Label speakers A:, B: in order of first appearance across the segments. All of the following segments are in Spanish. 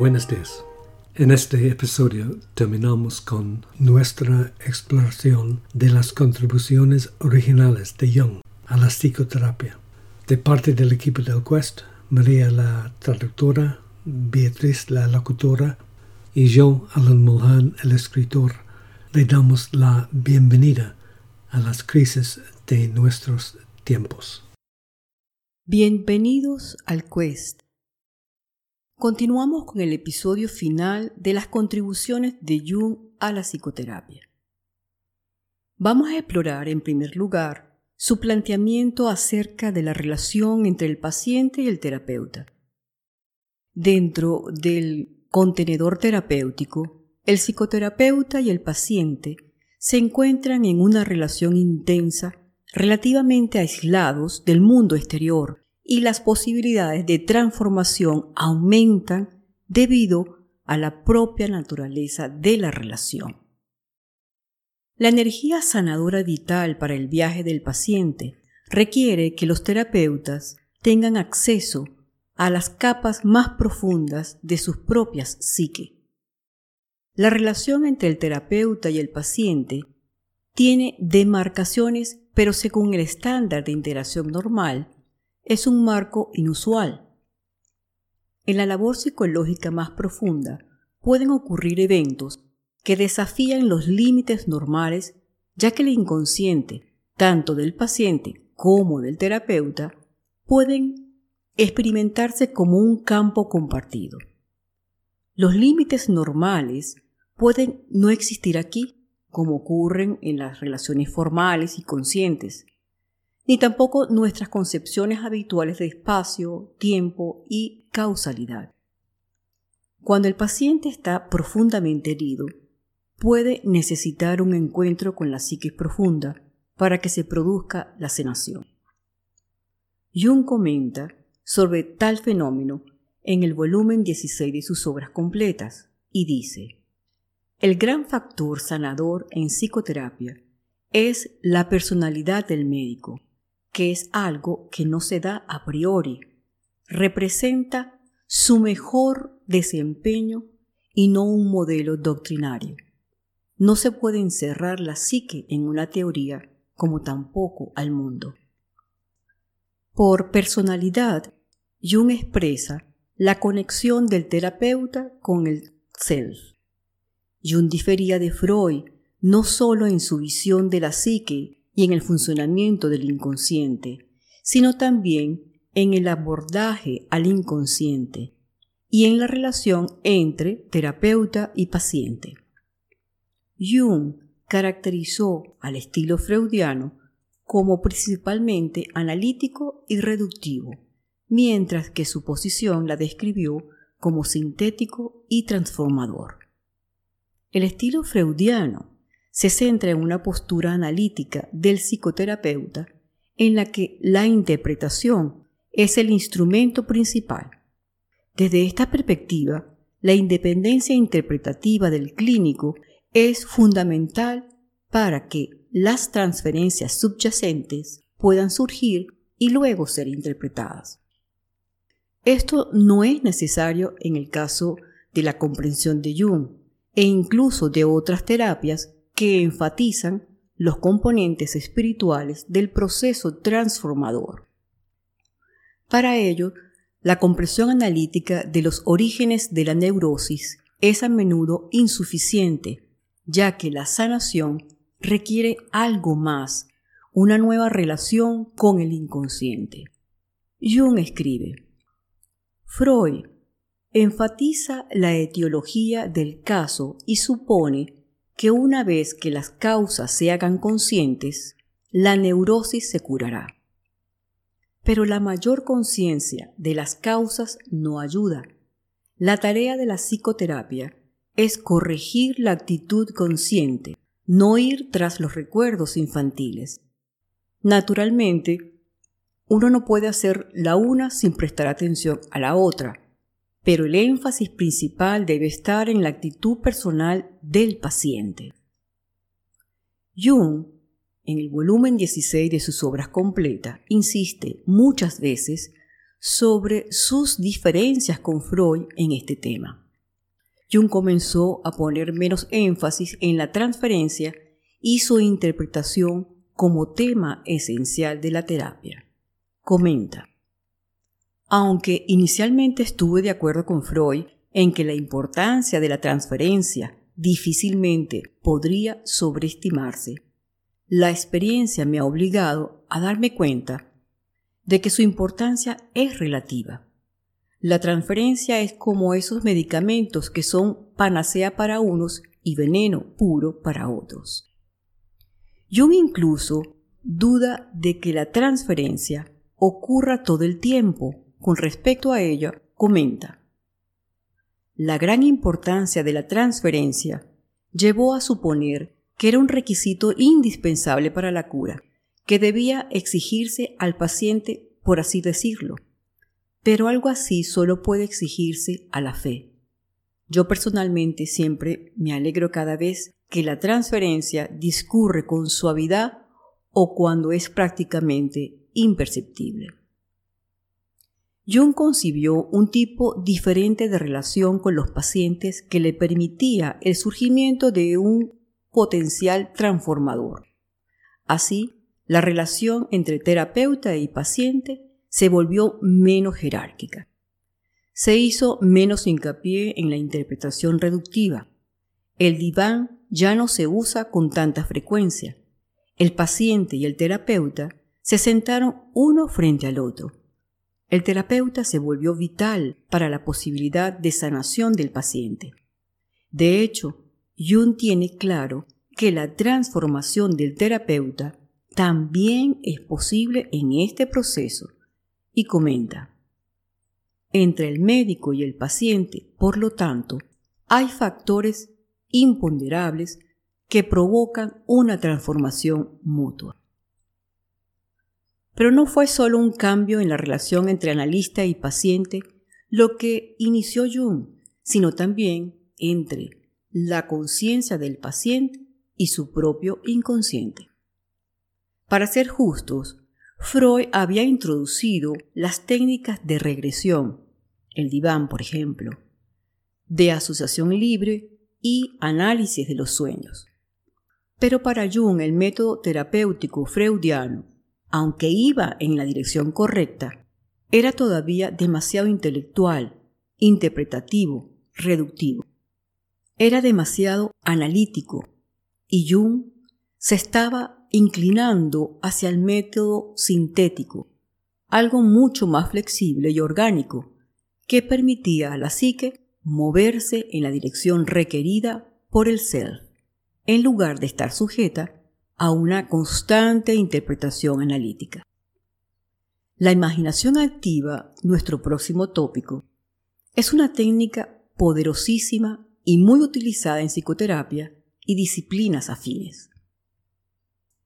A: Buenos días. En este episodio terminamos con nuestra exploración de las contribuciones originales de Jung a la psicoterapia. De parte del equipo del Quest, María la traductora, Beatriz la locutora y yo, Alan Mulhan, el escritor, le damos la bienvenida a las crisis de nuestros tiempos.
B: Bienvenidos al Quest. Continuamos con el episodio final de las contribuciones de Jung a la psicoterapia. Vamos a explorar en primer lugar su planteamiento acerca de la relación entre el paciente y el terapeuta. Dentro del contenedor terapéutico, el psicoterapeuta y el paciente se encuentran en una relación intensa relativamente aislados del mundo exterior y las posibilidades de transformación aumentan debido a la propia naturaleza de la relación. La energía sanadora vital para el viaje del paciente requiere que los terapeutas tengan acceso a las capas más profundas de sus propias psique. La relación entre el terapeuta y el paciente tiene demarcaciones, pero según el estándar de interacción normal, es un marco inusual. En la labor psicológica más profunda pueden ocurrir eventos que desafían los límites normales, ya que el inconsciente, tanto del paciente como del terapeuta, pueden experimentarse como un campo compartido. Los límites normales pueden no existir aquí, como ocurren en las relaciones formales y conscientes, ni tampoco nuestras concepciones habituales de espacio, tiempo y causalidad. Cuando el paciente está profundamente herido, puede necesitar un encuentro con la psique profunda para que se produzca la sanación. Jung comenta sobre tal fenómeno en el volumen 16 de sus obras completas y dice, el gran factor sanador en psicoterapia es la personalidad del médico, que es algo que no se da a priori. Representa su mejor desempeño y no un modelo doctrinario. No se puede encerrar la psique en una teoría como tampoco al mundo. Por personalidad, Jung expresa la conexión del terapeuta con el self Jung difería de Freud no solo en su visión de la psique y en el funcionamiento del inconsciente, sino también en el abordaje al inconsciente y en la relación entre terapeuta y paciente. Jung caracterizó al estilo freudiano como principalmente analítico y reductivo, mientras que su posición la describió como sintético y transformador. El estilo freudiano se centra en una postura analítica del psicoterapeuta en la que la interpretación es el instrumento principal. Desde esta perspectiva, la independencia interpretativa del clínico es fundamental para que las transferencias subyacentes puedan surgir y luego ser interpretadas. Esto no es necesario en el caso de la comprensión de Jung, e incluso de otras terapias que enfatizan los componentes espirituales del proceso transformador. Para ello, la comprensión analítica de los orígenes de la neurosis es a menudo insuficiente, ya que la sanación requiere algo más, una nueva relación con el inconsciente. Jung escribe, Freud enfatiza la etiología del caso y supone que una vez que las causas se hagan conscientes, la neurosis se curará. Pero la mayor conciencia de las causas no ayuda. La tarea de la psicoterapia es corregir la actitud consciente, no ir tras los recuerdos infantiles. Naturalmente, uno no puede hacer la una sin prestar atención a la otra pero el énfasis principal debe estar en la actitud personal del paciente. Jung, en el volumen 16 de sus obras completas, insiste muchas veces sobre sus diferencias con Freud en este tema. Jung comenzó a poner menos énfasis en la transferencia y su interpretación como tema esencial de la terapia. Comenta. Aunque inicialmente estuve de acuerdo con Freud en que la importancia de la transferencia difícilmente podría sobreestimarse, la experiencia me ha obligado a darme cuenta de que su importancia es relativa. La transferencia es como esos medicamentos que son panacea para unos y veneno puro para otros. Jung incluso duda de que la transferencia ocurra todo el tiempo. Con respecto a ella, comenta. La gran importancia de la transferencia llevó a suponer que era un requisito indispensable para la cura, que debía exigirse al paciente, por así decirlo. Pero algo así solo puede exigirse a la fe. Yo personalmente siempre me alegro cada vez que la transferencia discurre con suavidad o cuando es prácticamente imperceptible. Jung concibió un tipo diferente de relación con los pacientes que le permitía el surgimiento de un potencial transformador. Así, la relación entre terapeuta y paciente se volvió menos jerárquica. Se hizo menos hincapié en la interpretación reductiva. El diván ya no se usa con tanta frecuencia. El paciente y el terapeuta se sentaron uno frente al otro el terapeuta se volvió vital para la posibilidad de sanación del paciente. De hecho, Jung tiene claro que la transformación del terapeuta también es posible en este proceso y comenta, entre el médico y el paciente, por lo tanto, hay factores imponderables que provocan una transformación mutua. Pero no fue solo un cambio en la relación entre analista y paciente lo que inició Jung, sino también entre la conciencia del paciente y su propio inconsciente. Para ser justos, Freud había introducido las técnicas de regresión, el diván por ejemplo, de asociación libre y análisis de los sueños. Pero para Jung el método terapéutico freudiano aunque iba en la dirección correcta, era todavía demasiado intelectual, interpretativo, reductivo. Era demasiado analítico y Jung se estaba inclinando hacia el método sintético, algo mucho más flexible y orgánico, que permitía a la psique moverse en la dirección requerida por el self, en lugar de estar sujeta a una constante interpretación analítica. La imaginación activa, nuestro próximo tópico, es una técnica poderosísima y muy utilizada en psicoterapia y disciplinas afines.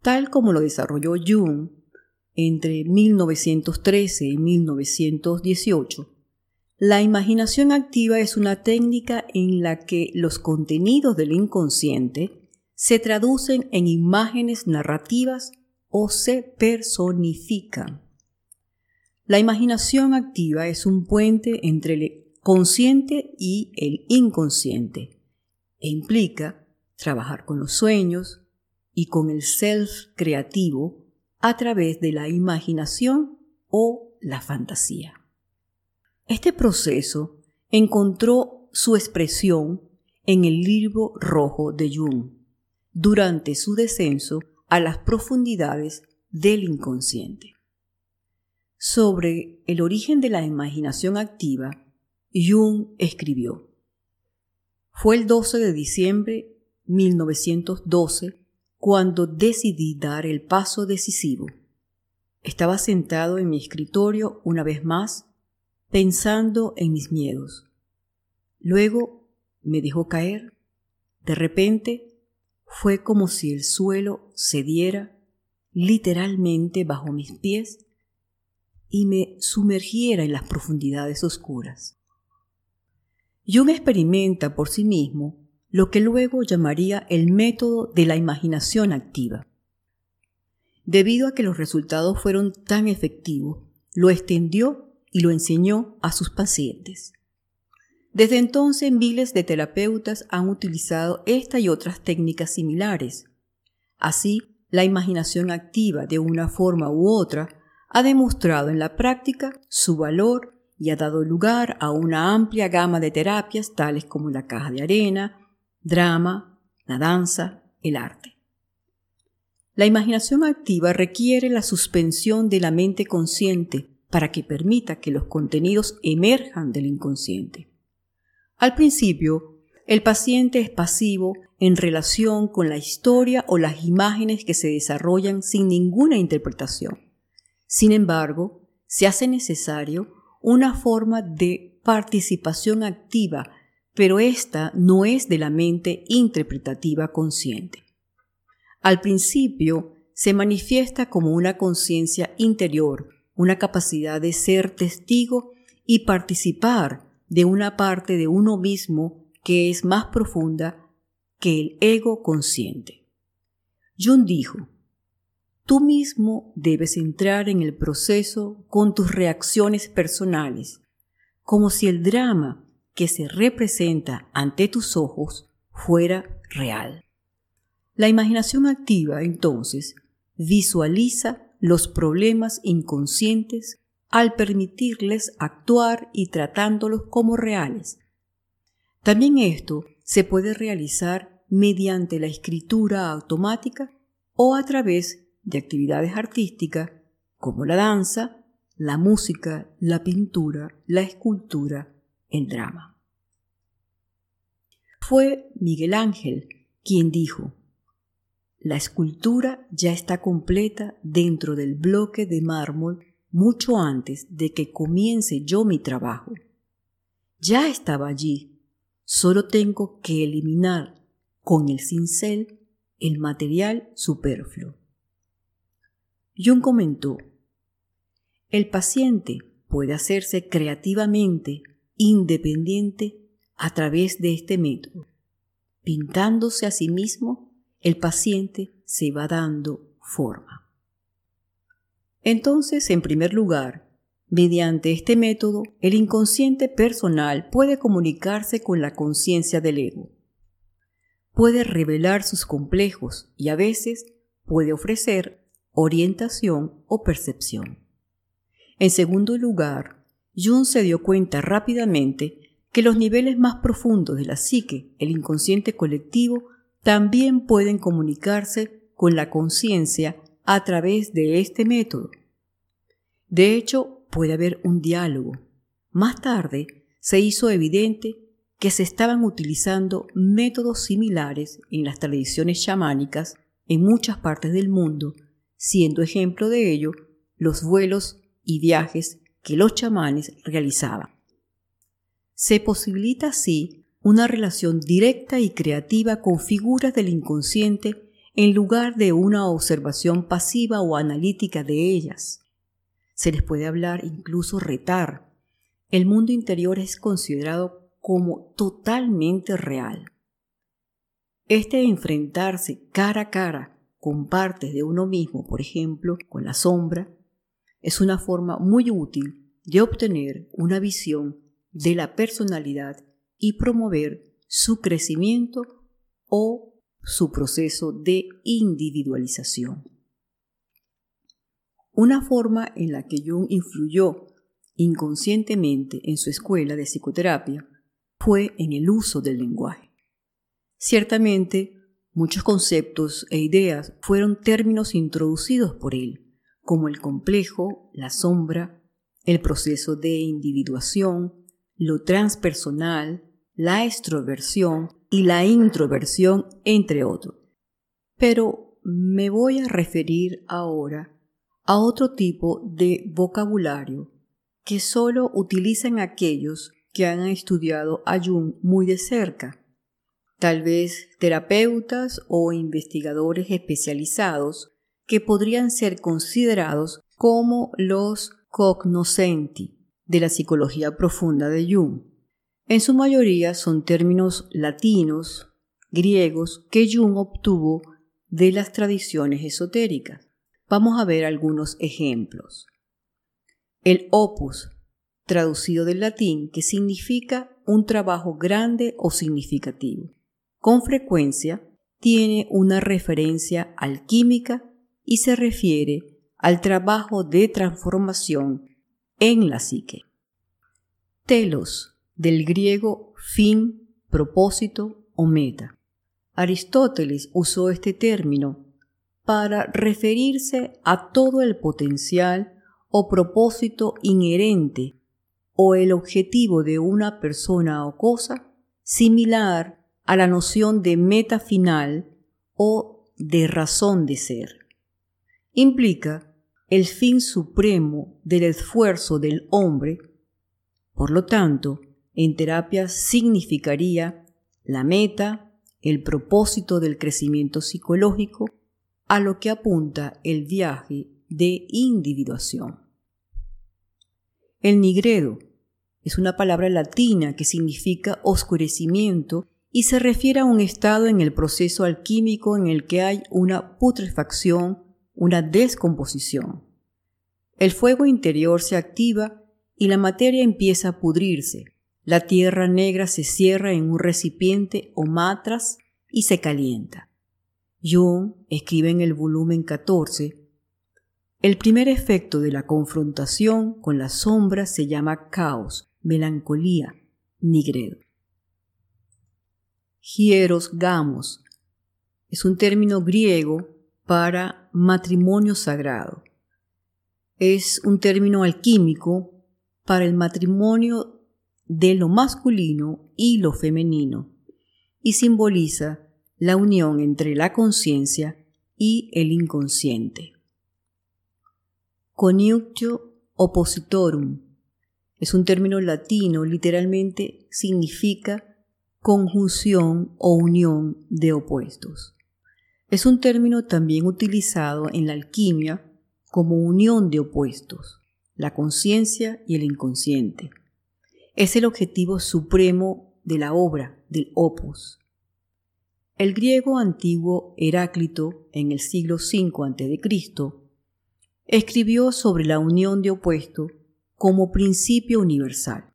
B: Tal como lo desarrolló Jung entre 1913 y 1918, la imaginación activa es una técnica en la que los contenidos del inconsciente se traducen en imágenes narrativas o se personifican. La imaginación activa es un puente entre el consciente y el inconsciente e implica trabajar con los sueños y con el self creativo a través de la imaginación o la fantasía. Este proceso encontró su expresión en el libro rojo de Jung, durante su descenso a las profundidades del inconsciente. Sobre el origen de la imaginación activa, Jung escribió, Fue el 12 de diciembre 1912 cuando decidí dar el paso decisivo. Estaba sentado en mi escritorio una vez más, pensando en mis miedos. Luego me dejó caer. De repente fue como si el suelo cediera literalmente bajo mis pies y me sumergiera en las profundidades oscuras. Jung experimenta por sí mismo lo que luego llamaría el método de la imaginación activa. Debido a que los resultados fueron tan efectivos, lo extendió y lo enseñó a sus pacientes. Desde entonces miles de terapeutas han utilizado esta y otras técnicas similares. Así, la imaginación activa de una forma u otra ha demostrado en la práctica su valor y ha dado lugar a una amplia gama de terapias tales como la caja de arena, drama, la danza, el arte. La imaginación activa requiere la suspensión de la mente consciente para que permita que los contenidos emerjan del inconsciente. Al principio, el paciente es pasivo en relación con la historia o las imágenes que se desarrollan sin ninguna interpretación. Sin embargo, se hace necesario una forma de participación activa, pero esta no es de la mente interpretativa consciente. Al principio, se manifiesta como una conciencia interior, una capacidad de ser testigo y participar de una parte de uno mismo que es más profunda que el ego consciente. Jung dijo, Tú mismo debes entrar en el proceso con tus reacciones personales, como si el drama que se representa ante tus ojos fuera real. La imaginación activa, entonces, visualiza los problemas inconscientes al permitirles actuar y tratándolos como reales. También esto se puede realizar mediante la escritura automática o a través de actividades artísticas como la danza, la música, la pintura, la escultura, el drama. Fue Miguel Ángel quien dijo, la escultura ya está completa dentro del bloque de mármol mucho antes de que comience yo mi trabajo. Ya estaba allí, solo tengo que eliminar con el cincel el material superfluo. Jung comentó, el paciente puede hacerse creativamente independiente a través de este método. Pintándose a sí mismo, el paciente se va dando forma. Entonces, en primer lugar, mediante este método, el inconsciente personal puede comunicarse con la conciencia del ego. Puede revelar sus complejos y a veces puede ofrecer orientación o percepción. En segundo lugar, Jung se dio cuenta rápidamente que los niveles más profundos de la psique, el inconsciente colectivo, también pueden comunicarse con la conciencia a través de este método. De hecho, puede haber un diálogo. Más tarde, se hizo evidente que se estaban utilizando métodos similares en las tradiciones chamánicas en muchas partes del mundo, siendo ejemplo de ello los vuelos y viajes que los chamanes realizaban. Se posibilita así una relación directa y creativa con figuras del inconsciente en lugar de una observación pasiva o analítica de ellas. Se les puede hablar, incluso retar. El mundo interior es considerado como totalmente real. Este enfrentarse cara a cara con partes de uno mismo, por ejemplo, con la sombra, es una forma muy útil de obtener una visión de la personalidad y promover su crecimiento o su proceso de individualización. Una forma en la que Jung influyó inconscientemente en su escuela de psicoterapia fue en el uso del lenguaje. Ciertamente, muchos conceptos e ideas fueron términos introducidos por él, como el complejo, la sombra, el proceso de individuación, lo transpersonal, la extroversión y la introversión, entre otros. Pero me voy a referir ahora a otro tipo de vocabulario que solo utilizan aquellos que han estudiado a Jung muy de cerca, tal vez terapeutas o investigadores especializados que podrían ser considerados como los cognoscenti de la psicología profunda de Jung. En su mayoría son términos latinos, griegos, que Jung obtuvo de las tradiciones esotéricas. Vamos a ver algunos ejemplos. El opus traducido del latín que significa un trabajo grande o significativo. Con frecuencia tiene una referencia alquímica y se refiere al trabajo de transformación en la psique. Telos, del griego fin, propósito o meta. Aristóteles usó este término para referirse a todo el potencial o propósito inherente o el objetivo de una persona o cosa similar a la noción de meta final o de razón de ser. Implica el fin supremo del esfuerzo del hombre, por lo tanto, en terapia significaría la meta, el propósito del crecimiento psicológico, a lo que apunta el viaje de individuación. El nigredo es una palabra latina que significa oscurecimiento y se refiere a un estado en el proceso alquímico en el que hay una putrefacción, una descomposición. El fuego interior se activa y la materia empieza a pudrirse. La tierra negra se cierra en un recipiente o matras y se calienta. Jung escribe en el volumen 14 el primer efecto de la confrontación con la sombra se llama caos, melancolía, nigredo. Hieros gamos es un término griego para matrimonio sagrado. Es un término alquímico para el matrimonio de lo masculino y lo femenino y simboliza la unión entre la conciencia y el inconsciente. Coniunctio oppositorum es un término latino, literalmente significa conjunción o unión de opuestos. Es un término también utilizado en la alquimia como unión de opuestos, la conciencia y el inconsciente. Es el objetivo supremo de la obra, del opus. El griego antiguo Heráclito, en el siglo V a.C., escribió sobre la unión de opuestos como principio universal.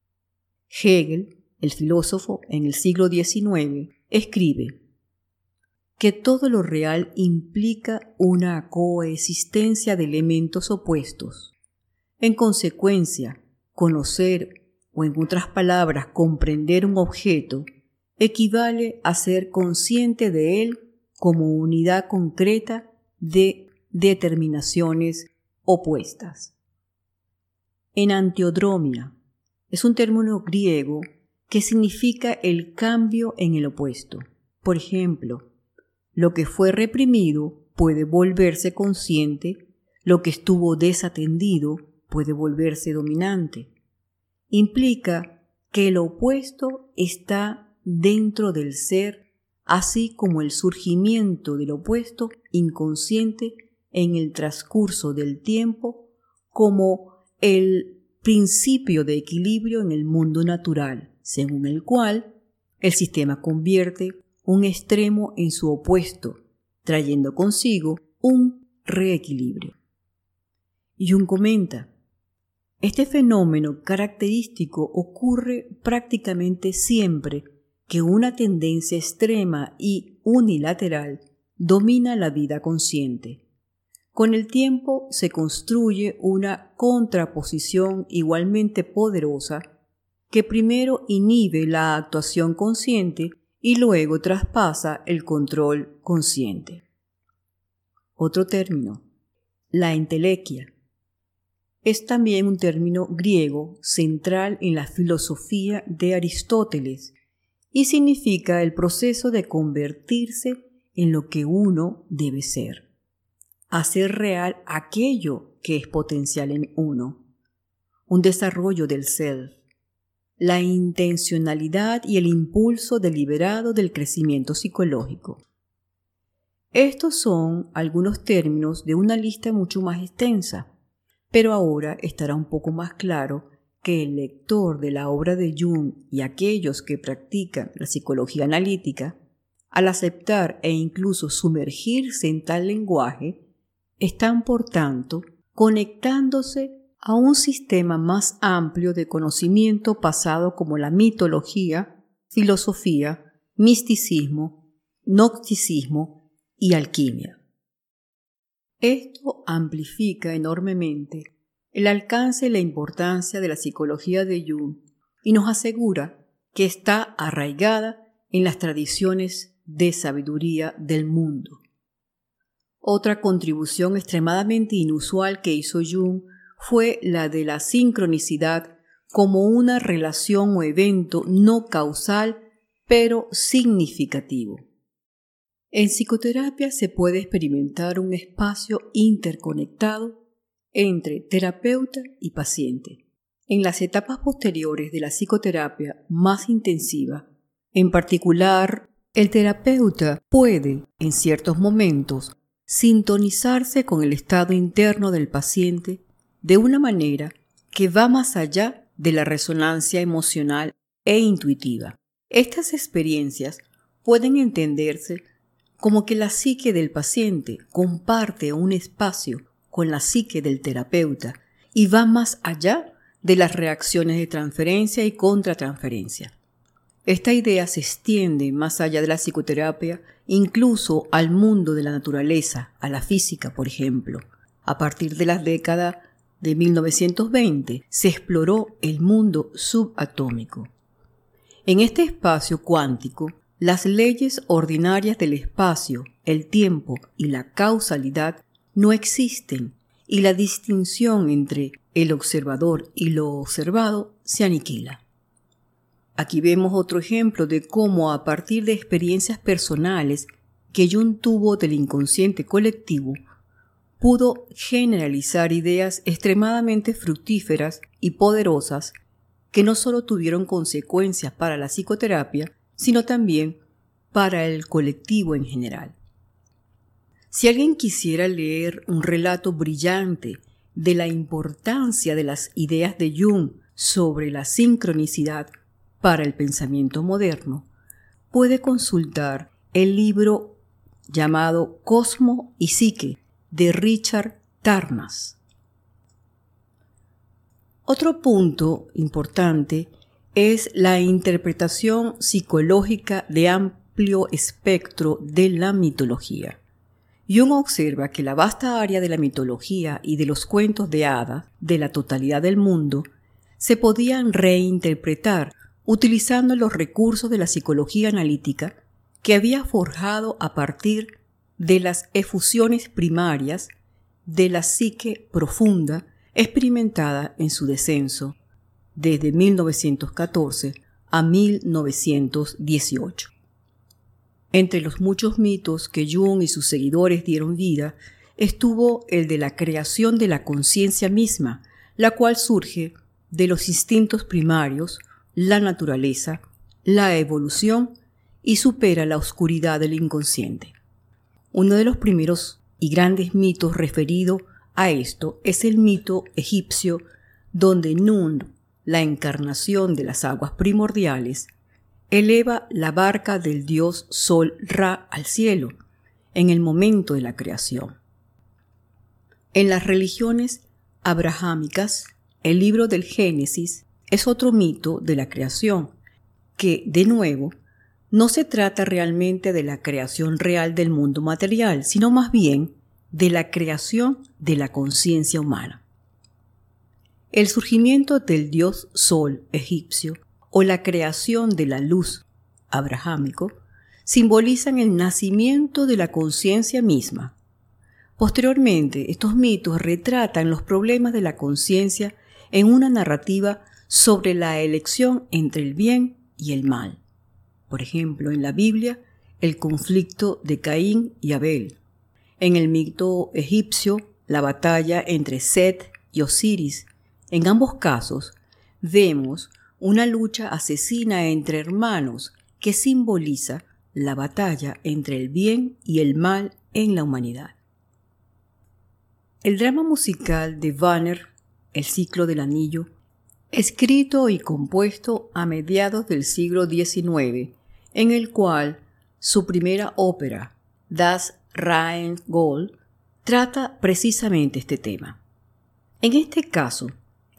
B: Hegel, el filósofo en el siglo XIX, escribe que todo lo real implica una coexistencia de elementos opuestos. En consecuencia, conocer o en otras palabras comprender un objeto equivale a ser consciente de él como unidad concreta de determinaciones opuestas. En antiodromia es un término griego que significa el cambio en el opuesto. Por ejemplo, lo que fue reprimido puede volverse consciente, lo que estuvo desatendido puede volverse dominante. Implica que el opuesto está dentro del ser, así como el surgimiento del opuesto inconsciente en el transcurso del tiempo como el principio de equilibrio en el mundo natural, según el cual el sistema convierte un extremo en su opuesto, trayendo consigo un reequilibrio. Jung comenta, este fenómeno característico ocurre prácticamente siempre que una tendencia extrema y unilateral domina la vida consciente. Con el tiempo se construye una contraposición igualmente poderosa que primero inhibe la actuación consciente y luego traspasa el control consciente. Otro término, la entelequia. Es también un término griego central en la filosofía de Aristóteles y significa el proceso de convertirse en lo que uno debe ser hacer real aquello que es potencial en uno, un desarrollo del self, la intencionalidad y el impulso deliberado del crecimiento psicológico. Estos son algunos términos de una lista mucho más extensa, pero ahora estará un poco más claro que el lector de la obra de Jung y aquellos que practican la psicología analítica, al aceptar e incluso sumergirse en tal lenguaje, están, por tanto, conectándose a un sistema más amplio de conocimiento pasado como la mitología, filosofía, misticismo, gnosticismo y alquimia. Esto amplifica enormemente el alcance y la importancia de la psicología de Jung y nos asegura que está arraigada en las tradiciones de sabiduría del mundo. Otra contribución extremadamente inusual que hizo Jung fue la de la sincronicidad como una relación o evento no causal pero significativo. En psicoterapia se puede experimentar un espacio interconectado entre terapeuta y paciente. En las etapas posteriores de la psicoterapia más intensiva, en particular, el terapeuta puede, en ciertos momentos, sintonizarse con el estado interno del paciente de una manera que va más allá de la resonancia emocional e intuitiva. Estas experiencias pueden entenderse como que la psique del paciente comparte un espacio con la psique del terapeuta y va más allá de las reacciones de transferencia y contratransferencia. Esta idea se extiende más allá de la psicoterapia, incluso al mundo de la naturaleza, a la física, por ejemplo. A partir de las décadas de 1920 se exploró el mundo subatómico. En este espacio cuántico, las leyes ordinarias del espacio, el tiempo y la causalidad no existen y la distinción entre el observador y lo observado se aniquila. Aquí vemos otro ejemplo de cómo a partir de experiencias personales que Jung tuvo del inconsciente colectivo, pudo generalizar ideas extremadamente fructíferas y poderosas que no solo tuvieron consecuencias para la psicoterapia, sino también para el colectivo en general. Si alguien quisiera leer un relato brillante de la importancia de las ideas de Jung sobre la sincronicidad para el pensamiento moderno, puede consultar el libro llamado Cosmo y Psique de Richard Tarnas. Otro punto importante es la interpretación psicológica de amplio espectro de la mitología. Jung observa que la vasta área de la mitología y de los cuentos de hadas de la totalidad del mundo se podían reinterpretar utilizando los recursos de la psicología analítica que había forjado a partir de las efusiones primarias de la psique profunda experimentada en su descenso desde 1914 a 1918. Entre los muchos mitos que Jung y sus seguidores dieron vida estuvo el de la creación de la conciencia misma, la cual surge de los instintos primarios, la naturaleza, la evolución y supera la oscuridad del inconsciente. Uno de los primeros y grandes mitos referido a esto es el mito egipcio donde Nun, la encarnación de las aguas primordiales, eleva la barca del dios Sol Ra al cielo en el momento de la creación. En las religiones abrahámicas, el libro del Génesis es otro mito de la creación que, de nuevo, no se trata realmente de la creación real del mundo material, sino más bien de la creación de la conciencia humana. El surgimiento del dios Sol egipcio o la creación de la luz abrahámico simbolizan el nacimiento de la conciencia misma. Posteriormente, estos mitos retratan los problemas de la conciencia en una narrativa sobre la elección entre el bien y el mal. Por ejemplo, en la Biblia, el conflicto de Caín y Abel. En el mito egipcio, la batalla entre Set y Osiris. En ambos casos, vemos una lucha asesina entre hermanos que simboliza la batalla entre el bien y el mal en la humanidad. El drama musical de Wanner, El ciclo del anillo, escrito y compuesto a mediados del siglo XIX, en el cual su primera ópera, Das Gold, trata precisamente este tema. En este caso,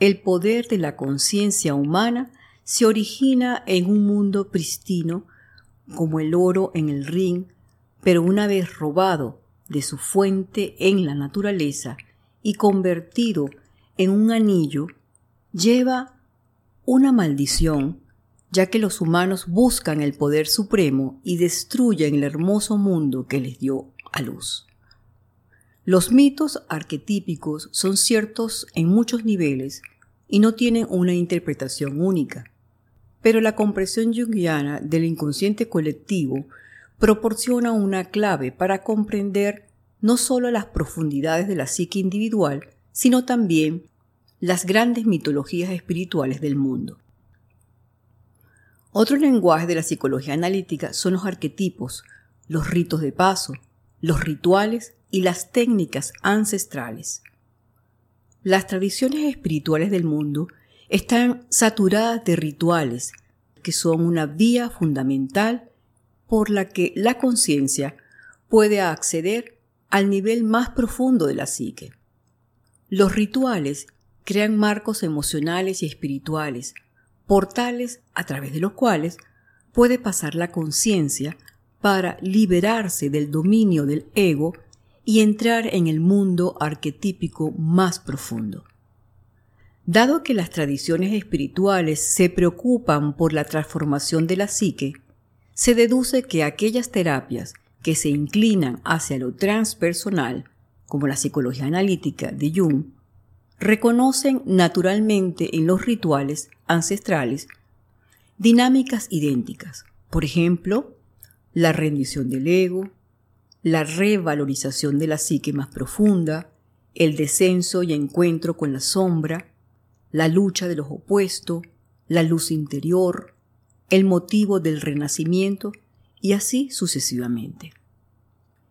B: el poder de la conciencia humana se origina en un mundo pristino como el oro en el ring, pero una vez robado de su fuente en la naturaleza y convertido en un anillo, lleva una maldición, ya que los humanos buscan el poder supremo y destruyen el hermoso mundo que les dio a luz. Los mitos arquetípicos son ciertos en muchos niveles y no tienen una interpretación única. Pero la comprensión junguiana del inconsciente colectivo proporciona una clave para comprender no solo las profundidades de la psique individual, sino también las grandes mitologías espirituales del mundo. Otro lenguaje de la psicología analítica son los arquetipos, los ritos de paso, los rituales y las técnicas ancestrales. Las tradiciones espirituales del mundo están saturadas de rituales que son una vía fundamental por la que la conciencia puede acceder al nivel más profundo de la psique. Los rituales crean marcos emocionales y espirituales, portales a través de los cuales puede pasar la conciencia para liberarse del dominio del ego y entrar en el mundo arquetípico más profundo. Dado que las tradiciones espirituales se preocupan por la transformación de la psique, se deduce que aquellas terapias que se inclinan hacia lo transpersonal, como la psicología analítica de Jung, reconocen naturalmente en los rituales ancestrales dinámicas idénticas. Por ejemplo, la rendición del ego, la revalorización de la psique más profunda, el descenso y encuentro con la sombra, la lucha de los opuestos, la luz interior, el motivo del renacimiento y así sucesivamente.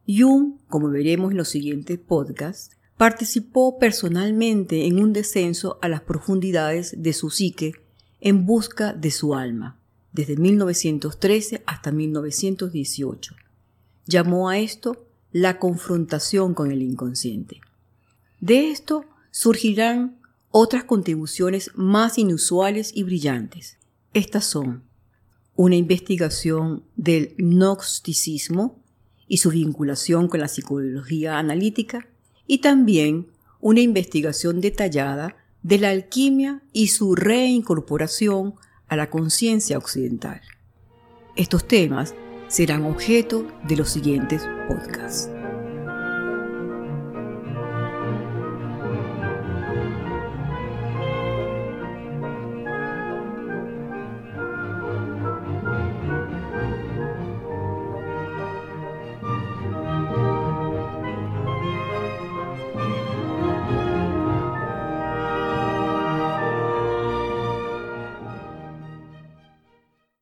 B: Jung, como veremos en los siguientes podcasts, participó personalmente en un descenso a las profundidades de su psique en busca de su alma, desde 1913 hasta 1918 llamó a esto la confrontación con el inconsciente. De esto surgirán otras contribuciones más inusuales y brillantes. Estas son una investigación del gnosticismo y su vinculación con la psicología analítica y también una investigación detallada de la alquimia y su reincorporación a la conciencia occidental. Estos temas serán objeto de los siguientes podcasts.